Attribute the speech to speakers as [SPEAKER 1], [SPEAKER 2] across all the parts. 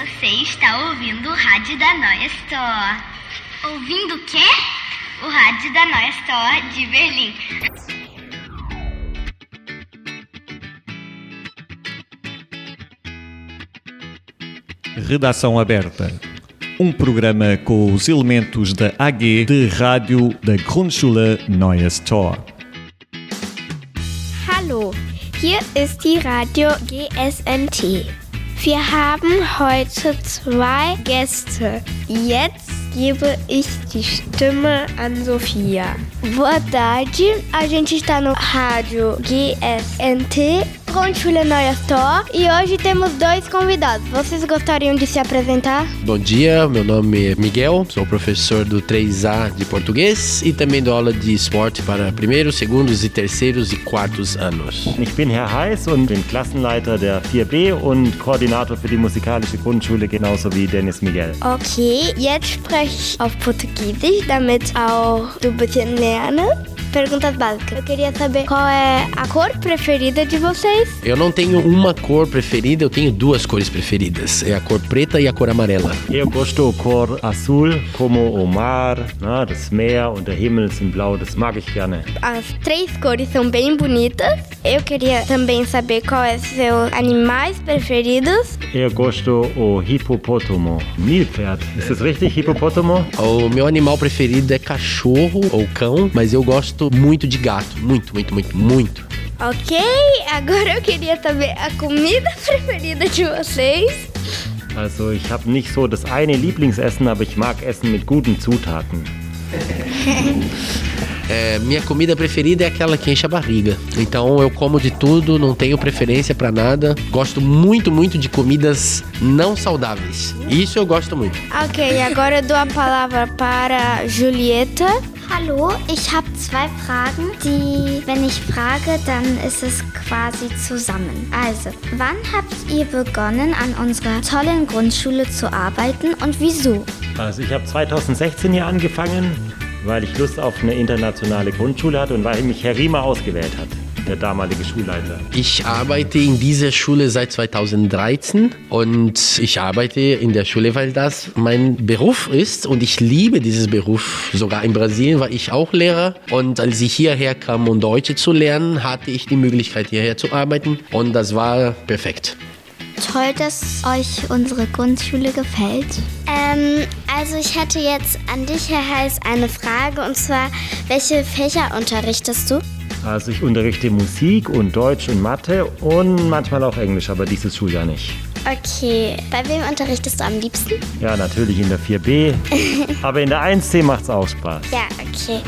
[SPEAKER 1] Você está ouvindo o rádio da Noia Store. Ouvindo o quê? O rádio da Noia Store de Berlim.
[SPEAKER 2] Redação Aberta. Um programa com os elementos da AG de rádio da Grundschule Neues Tor.
[SPEAKER 3] Hallo, hier ist die Radio GSNT. Wir haben heute zwei Gäste. Jetzt gebe ich die Stimme an Sofia. Boa tarde, a gente está no rádio GSNT, Grundschule Neuer Store, e hoje temos dois convidados. Vocês gostariam de se apresentar?
[SPEAKER 4] Bom dia, meu nome é Miguel, sou professor do 3A de português e também dou aula de esporte para primeiros, segundos e terceiros e quartos anos.
[SPEAKER 5] Ich bin Herr Heiß und bin Klassenleiter der 4B und Koordinator für die musikalische Grundschule, genauso wie Dennis Miguel.
[SPEAKER 3] Ok, jetzt spreche ich auf Portugiesisch, damit auch du ein bisschen lernen. Perguntas básicas. Eu queria saber qual é a cor preferida de vocês.
[SPEAKER 4] Eu não tenho uma cor preferida, eu tenho duas cores preferidas. É a cor preta e a cor amarela.
[SPEAKER 5] Eu gosto cor azul, como o mar, né, das Meer und der Himmel sind blau, das mag ich gerne.
[SPEAKER 3] As três cores são bem bonitas. Eu queria também saber qual é seus animais preferidos.
[SPEAKER 5] Eu gosto o hipopótamo, Nilpferd. Ist das richtig, hipopótamo?
[SPEAKER 4] O meu animal preferido é cachorro ou cão, mas eu gosto muito de gato. Muito, muito, muito, muito.
[SPEAKER 3] Ok, agora eu queria saber a comida preferida de vocês.
[SPEAKER 5] Also ich habe nicht so das eine Lieblingsessen, aber ich mag Essen mit guten Zutaten.
[SPEAKER 4] É, minha comida preferida é aquela que enche a barriga. Então eu como de tudo, não tenho preferência pra nada. Gosto muito, muito de comidas não saudáveis. Isso eu gosto muito.
[SPEAKER 3] Ok, agora eu dou a palavra para Julieta.
[SPEAKER 1] Hallo, ich habe zwei Fragen, die, wenn ich frage, dann ist es quasi zusammen. Also, wann habt ihr begonnen, an unserer tollen Grundschule zu arbeiten und wieso?
[SPEAKER 5] Also ich habe 2016 hier angefangen, weil ich Lust auf eine internationale Grundschule hatte und weil mich Herr Riemer ausgewählt hat, der damalige Schulleiter.
[SPEAKER 4] Ich arbeite in dieser Schule seit 2013 und ich arbeite in der Schule, weil das mein Beruf ist und ich liebe dieses Beruf. Sogar in Brasilien war ich auch Lehrer und als ich hierher kam, um Deutsch zu lernen, hatte ich die Möglichkeit hierher zu arbeiten und das war perfekt.
[SPEAKER 1] Toll, dass euch unsere Grundschule gefällt.
[SPEAKER 6] Ähm, also ich hätte jetzt an dich, Herr Heiß, eine Frage und zwar, welche Fächer unterrichtest du?
[SPEAKER 5] Also ich unterrichte Musik und Deutsch und Mathe und manchmal auch Englisch, aber dieses Schuljahr nicht.
[SPEAKER 6] Okay, bei wem unterrichtest du am liebsten?
[SPEAKER 5] Ja, natürlich in der 4B, aber in der 1C macht es auch Spaß.
[SPEAKER 6] Ja, okay.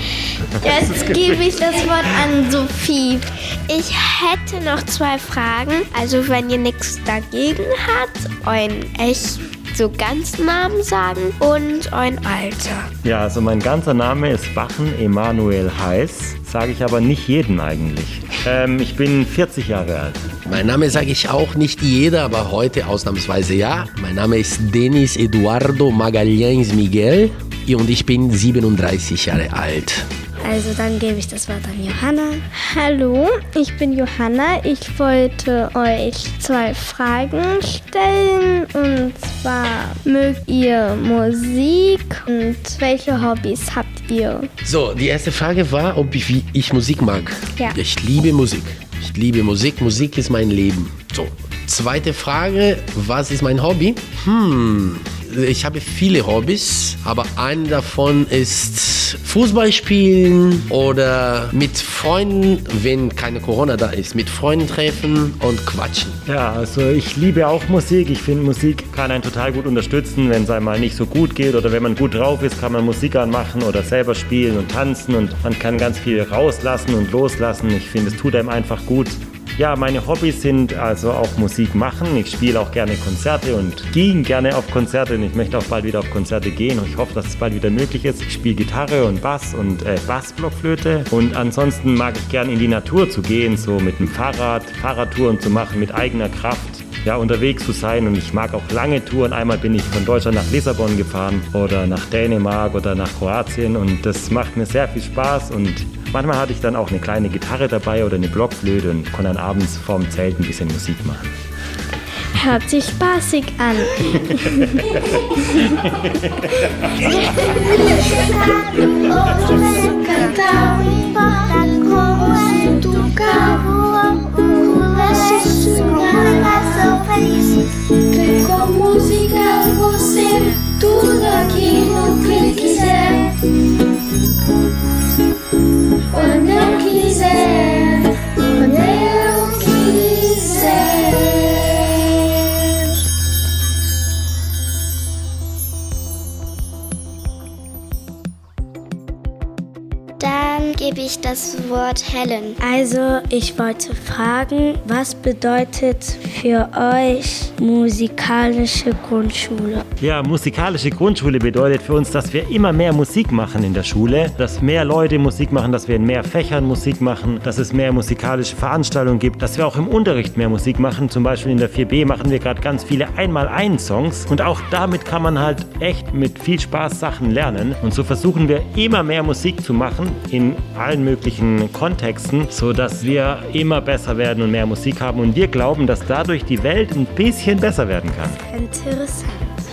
[SPEAKER 3] Jetzt gebe ich das Wort an Sophie. Ich hätte noch zwei Fragen. Also wenn ihr nichts dagegen habt, euren echt so ganz Namen sagen und euer Alter.
[SPEAKER 5] Ja, also mein ganzer Name ist Bachen Emanuel Heiß, sage ich aber nicht jedem eigentlich. Ähm, ich bin 40 Jahre alt.
[SPEAKER 4] Mein Name sage ich auch nicht jeder, aber heute ausnahmsweise ja. Mein Name ist Denis Eduardo Magalhães Miguel und ich bin 37 Jahre alt.
[SPEAKER 3] Also dann gebe ich das Wort an Johanna. Hallo, ich bin Johanna. Ich wollte euch zwei Fragen stellen. Und zwar, mögt ihr Musik und welche Hobbys habt ihr?
[SPEAKER 4] So, die erste Frage war, ob ich, wie ich Musik mag.
[SPEAKER 3] Ja.
[SPEAKER 4] Ich liebe Musik. Ich liebe Musik. Musik ist mein Leben. So, zweite Frage, was ist mein Hobby? Hm, ich habe viele Hobbys, aber ein davon ist Fußball spielen oder mit Freunden, wenn keine Corona da ist, mit Freunden treffen und quatschen.
[SPEAKER 5] Ja, also ich liebe auch Musik. Ich finde, Musik kann einen total gut unterstützen, wenn es einmal nicht so gut geht oder wenn man gut drauf ist, kann man Musik anmachen oder selber spielen und tanzen und man kann ganz viel rauslassen und loslassen. Ich finde, es tut einem einfach gut. Ja, meine Hobbys sind also auch Musik machen. Ich spiele auch gerne Konzerte und ging gerne auf Konzerte und ich möchte auch bald wieder auf Konzerte gehen und ich hoffe, dass es bald wieder möglich ist. Ich spiele Gitarre und Bass und äh, Bassblockflöte und ansonsten mag ich gerne in die Natur zu gehen, so mit dem Fahrrad, Fahrradtouren zu machen mit eigener Kraft ja, unterwegs zu sein und ich mag auch lange Touren. Einmal bin ich von Deutschland nach Lissabon gefahren oder nach Dänemark oder nach Kroatien und das macht mir sehr viel Spaß und manchmal hatte ich dann auch eine kleine Gitarre dabei oder eine Blockflöte und konnte dann abends vorm Zelt ein bisschen Musik machen.
[SPEAKER 3] hört sich spaßig an.
[SPEAKER 7] Com música você tudo aquilo
[SPEAKER 6] Helen.
[SPEAKER 3] Also, ich wollte fragen, was bedeutet für euch musikalische Grundschule?
[SPEAKER 5] Ja, musikalische Grundschule bedeutet für uns, dass wir immer mehr Musik machen in der Schule, dass mehr Leute Musik machen, dass wir in mehr Fächern Musik machen, dass es mehr musikalische Veranstaltungen gibt, dass wir auch im Unterricht mehr Musik machen. Zum Beispiel in der 4b machen wir gerade ganz viele Einmal-Ein-Songs und auch damit kann man halt echt mit viel Spaß Sachen lernen. Und so versuchen wir immer mehr Musik zu machen in allen möglichen Kontexten, sodass wir immer besser werden und mehr Musik haben. Und wir glauben, dass dadurch die Welt ein bisschen besser werden kann.
[SPEAKER 3] Interessant.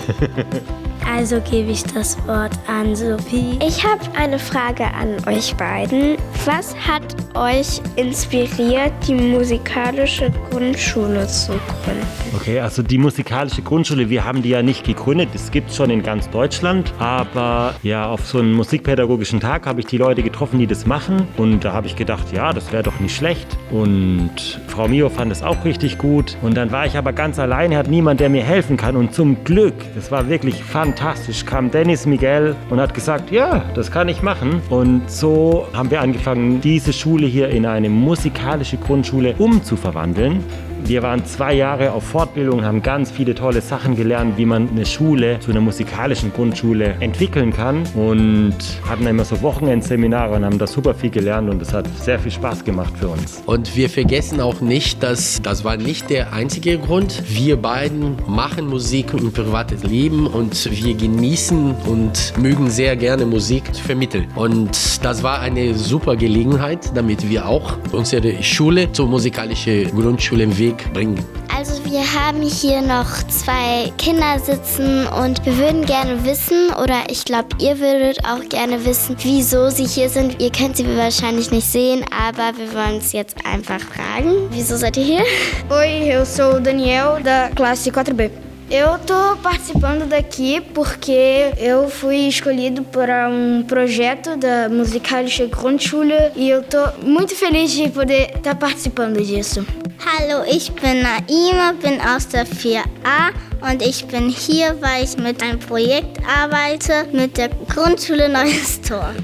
[SPEAKER 3] Also gebe ich das Wort an Sophie. Ich habe eine Frage an euch beiden. Was hat euch inspiriert, die musikalische Grundschule zu gründen?
[SPEAKER 5] Okay, also die musikalische Grundschule, wir haben die ja nicht gegründet. Es gibt schon in ganz Deutschland. Aber ja, auf so einem musikpädagogischen Tag habe ich die Leute getroffen, die das machen. Und da habe ich gedacht, ja, das wäre doch nicht schlecht. Und Frau Mio fand es auch richtig gut. Und dann war ich aber ganz alleine, hat niemand, der mir helfen kann. Und zum Glück, das war wirklich fantastisch, kam Dennis Miguel und hat gesagt, ja, das kann ich machen. Und so haben wir angefangen, diese Schule hier in eine musikalische Grundschule umzuverwandeln. Wir waren zwei Jahre auf Fortbildung, haben ganz viele tolle Sachen gelernt, wie man eine Schule zu einer musikalischen Grundschule entwickeln kann und hatten immer so Wochenendseminare und haben da super viel gelernt und es hat sehr viel Spaß gemacht für uns.
[SPEAKER 4] Und wir vergessen auch nicht, dass das war nicht der einzige Grund. Wir beiden machen Musik im privaten Leben und wir genießen und mögen sehr gerne Musik vermitteln. Und das war eine super Gelegenheit, damit wir auch unsere Schule zur musikalischen Grundschule im Weg bringen.
[SPEAKER 6] Also wir haben hier noch zwei Kinder sitzen und wir würden gerne wissen, oder ich glaube, ihr würdet auch gerne wissen, wieso sie hier sind. Ihr könnt sie wahrscheinlich nicht sehen, aber wir wollen es jetzt einfach fragen. Wieso seid ihr hier?
[SPEAKER 8] Oi, eu sou o Daniel da classe 4B. Eu tô participando daqui porque eu fui escolhido para um projeto da Musikalische Grundschule e eu tô muito feliz de poder estar participando disso.
[SPEAKER 7] Hallo, ich bin Naima, bin aus der 4a und ich bin hier, weil ich mit einem Projekt arbeite mit der Grundschule Neues Tor.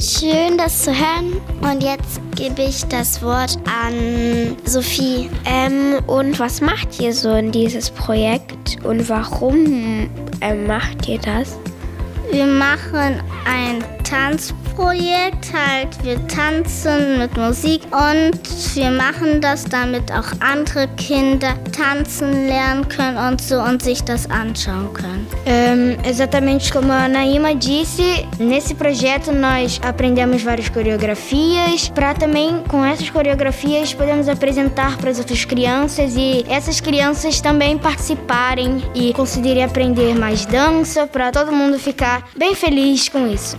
[SPEAKER 6] Schön, das zu hören. Und jetzt gebe ich das Wort an Sophie.
[SPEAKER 3] Ähm, und was macht ihr so in dieses Projekt und warum ähm, macht ihr das?
[SPEAKER 7] Wir machen ein Tanzprojekt, halt wir tanzen mit Musik und wir machen das, damit auch andere Kinder tanzen lernen können und so und sich das anschauen können.
[SPEAKER 8] Um, exatamente como a Naima disse, nesse projeto nós aprendemos várias coreografias para também com essas coreografias podemos apresentar para as outras crianças e essas crianças também participarem e conseguirem aprender mais dança para todo mundo ficar bem feliz com isso.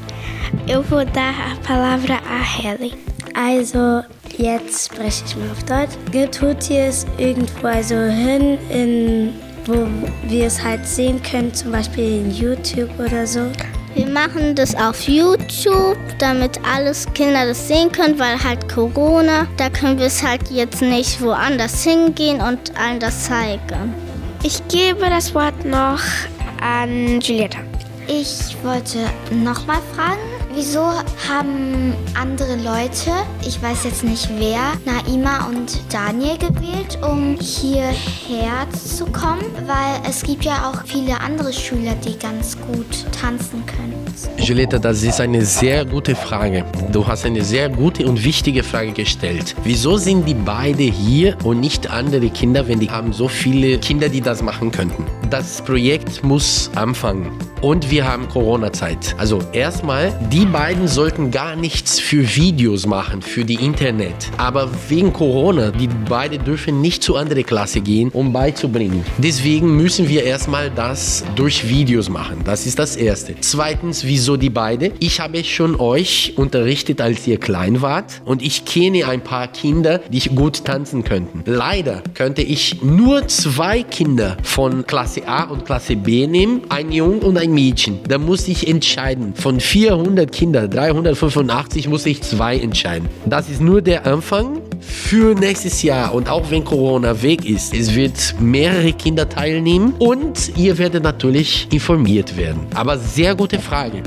[SPEAKER 3] Eu vou dar a palavra a Helen. Also, jetzt spreche ich mal auf Deutsch. Tut ihr es irgendwo also hin, in, wo wir es halt sehen können, zum Beispiel in YouTube oder so?
[SPEAKER 7] Wir machen das auf YouTube, damit alles Kinder das sehen können, weil halt Corona, da können wir es halt jetzt nicht woanders hingehen und allen das zeigen.
[SPEAKER 3] Ich gebe das Wort noch an Julietta.
[SPEAKER 1] Ich wollte nochmal fragen, wieso haben andere Leute, ich weiß jetzt nicht wer, Naima und Daniel gewählt, um hierher zu kommen? Weil es gibt ja auch viele andere Schüler, die ganz gut tanzen können.
[SPEAKER 4] Julieta, das ist eine sehr gute Frage. Du hast eine sehr gute und wichtige Frage gestellt. Wieso sind die beide hier und nicht andere Kinder, wenn die haben so viele Kinder, die das machen könnten? Das Projekt muss anfangen. Und wir haben Corona-Zeit. Also erstmal, die beiden sollten gar nichts für Videos machen, für die Internet. Aber wegen Corona, die beiden dürfen nicht zu andere Klasse gehen, um beizubringen. Deswegen müssen wir erstmal das durch Videos machen. Das ist das Erste. Zweitens, wieso die beiden? Ich habe schon euch unterrichtet, als ihr klein wart und ich kenne ein paar Kinder, die gut tanzen könnten. Leider könnte ich nur zwei Kinder von Klasse A und Klasse B nehmen, ein Jung und ein Mädchen. Da muss ich entscheiden. Von 400 Kindern, 385 muss ich zwei entscheiden. Das ist nur der Anfang für nächstes Jahr und auch wenn Corona weg ist, es wird mehrere Kinder teilnehmen und ihr werdet natürlich informiert werden. Aber sehr gute Frage.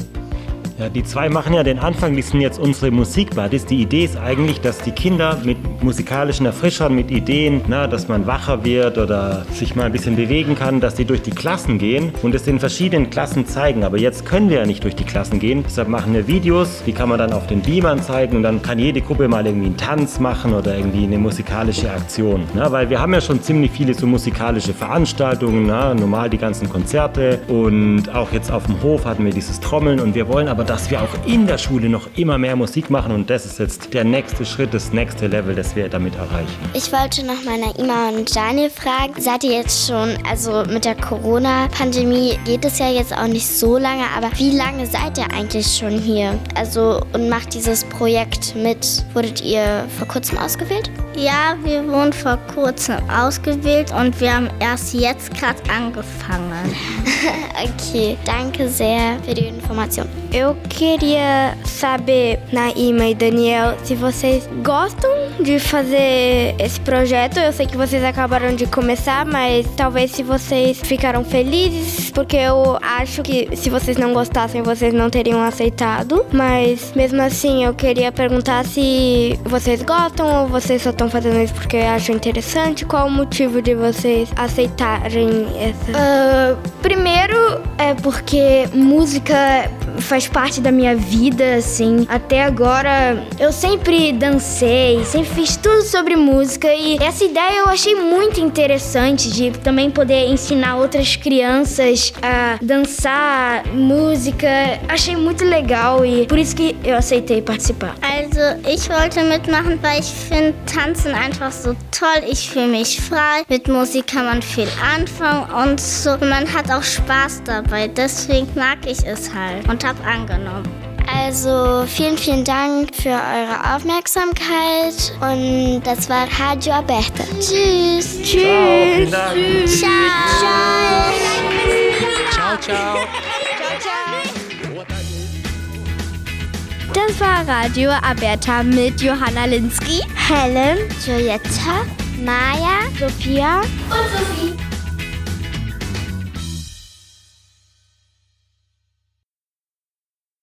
[SPEAKER 5] Ja, die zwei machen ja den Anfang, die sind jetzt unsere Musikbuddies. Die Idee ist eigentlich, dass die Kinder mit musikalischen Erfrischern, mit Ideen, na, dass man wacher wird oder sich mal ein bisschen bewegen kann, dass die durch die Klassen gehen und es in verschiedenen Klassen zeigen. Aber jetzt können wir ja nicht durch die Klassen gehen, deshalb machen wir Videos, die kann man dann auf den Beamern zeigen und dann kann jede Gruppe mal irgendwie einen Tanz machen oder irgendwie eine musikalische Aktion. Na, weil wir haben ja schon ziemlich viele so musikalische Veranstaltungen, na, normal die ganzen Konzerte und auch jetzt auf dem Hof hatten wir dieses Trommeln und wir wollen aber aber dass wir auch in der Schule noch immer mehr Musik machen und das ist jetzt der nächste Schritt, das nächste Level, das wir damit erreichen.
[SPEAKER 6] Ich wollte noch meiner Ima und Daniel fragen, seid ihr jetzt schon, also mit der Corona-Pandemie geht es ja jetzt auch nicht so lange, aber wie lange seid ihr eigentlich schon hier? Also und macht dieses Projekt mit? Wurdet ihr vor kurzem ausgewählt?
[SPEAKER 7] Ja, wir wurden vor kurzem ausgewählt und wir haben erst jetzt gerade angefangen.
[SPEAKER 6] okay, danke sehr für die Information.
[SPEAKER 3] Eu queria saber, Naima e Daniel, se vocês gostam de fazer esse projeto. Eu sei que vocês acabaram de começar, mas talvez se vocês ficaram felizes, porque eu acho que se vocês não gostassem, vocês não teriam aceitado. Mas mesmo assim, eu queria perguntar se vocês gostam ou vocês só estão fazendo isso porque acham interessante. Qual o motivo de vocês aceitarem essa?
[SPEAKER 8] Uh, primeiro é porque música faz parte da minha vida, assim. Até agora eu sempre dancei, sempre fiz tudo sobre música e essa ideia eu achei muito interessante de também poder ensinar outras crianças a dançar música. Achei muito legal e por isso que eu aceitei participar.
[SPEAKER 7] Also, ich wollte mitmachen, weil ich finde Tanzen einfach so toll. Ich fühle mich frei. Mit Musik kann man viel anfangen und so. Man hat auch Spaß dabei. Deswegen mag ich es halt und habe angenommen.
[SPEAKER 6] Also vielen, vielen Dank für eure Aufmerksamkeit und das war Radio Aberta. Tschüss.
[SPEAKER 5] Tschüss. Ciao,
[SPEAKER 7] Tschüss. Ciao.
[SPEAKER 4] Ciao, ciao.
[SPEAKER 3] Das war Radio Aberta mit Johanna Linsky,
[SPEAKER 1] Helen, Julietta, Maya,
[SPEAKER 3] Sophia
[SPEAKER 1] und Sophie.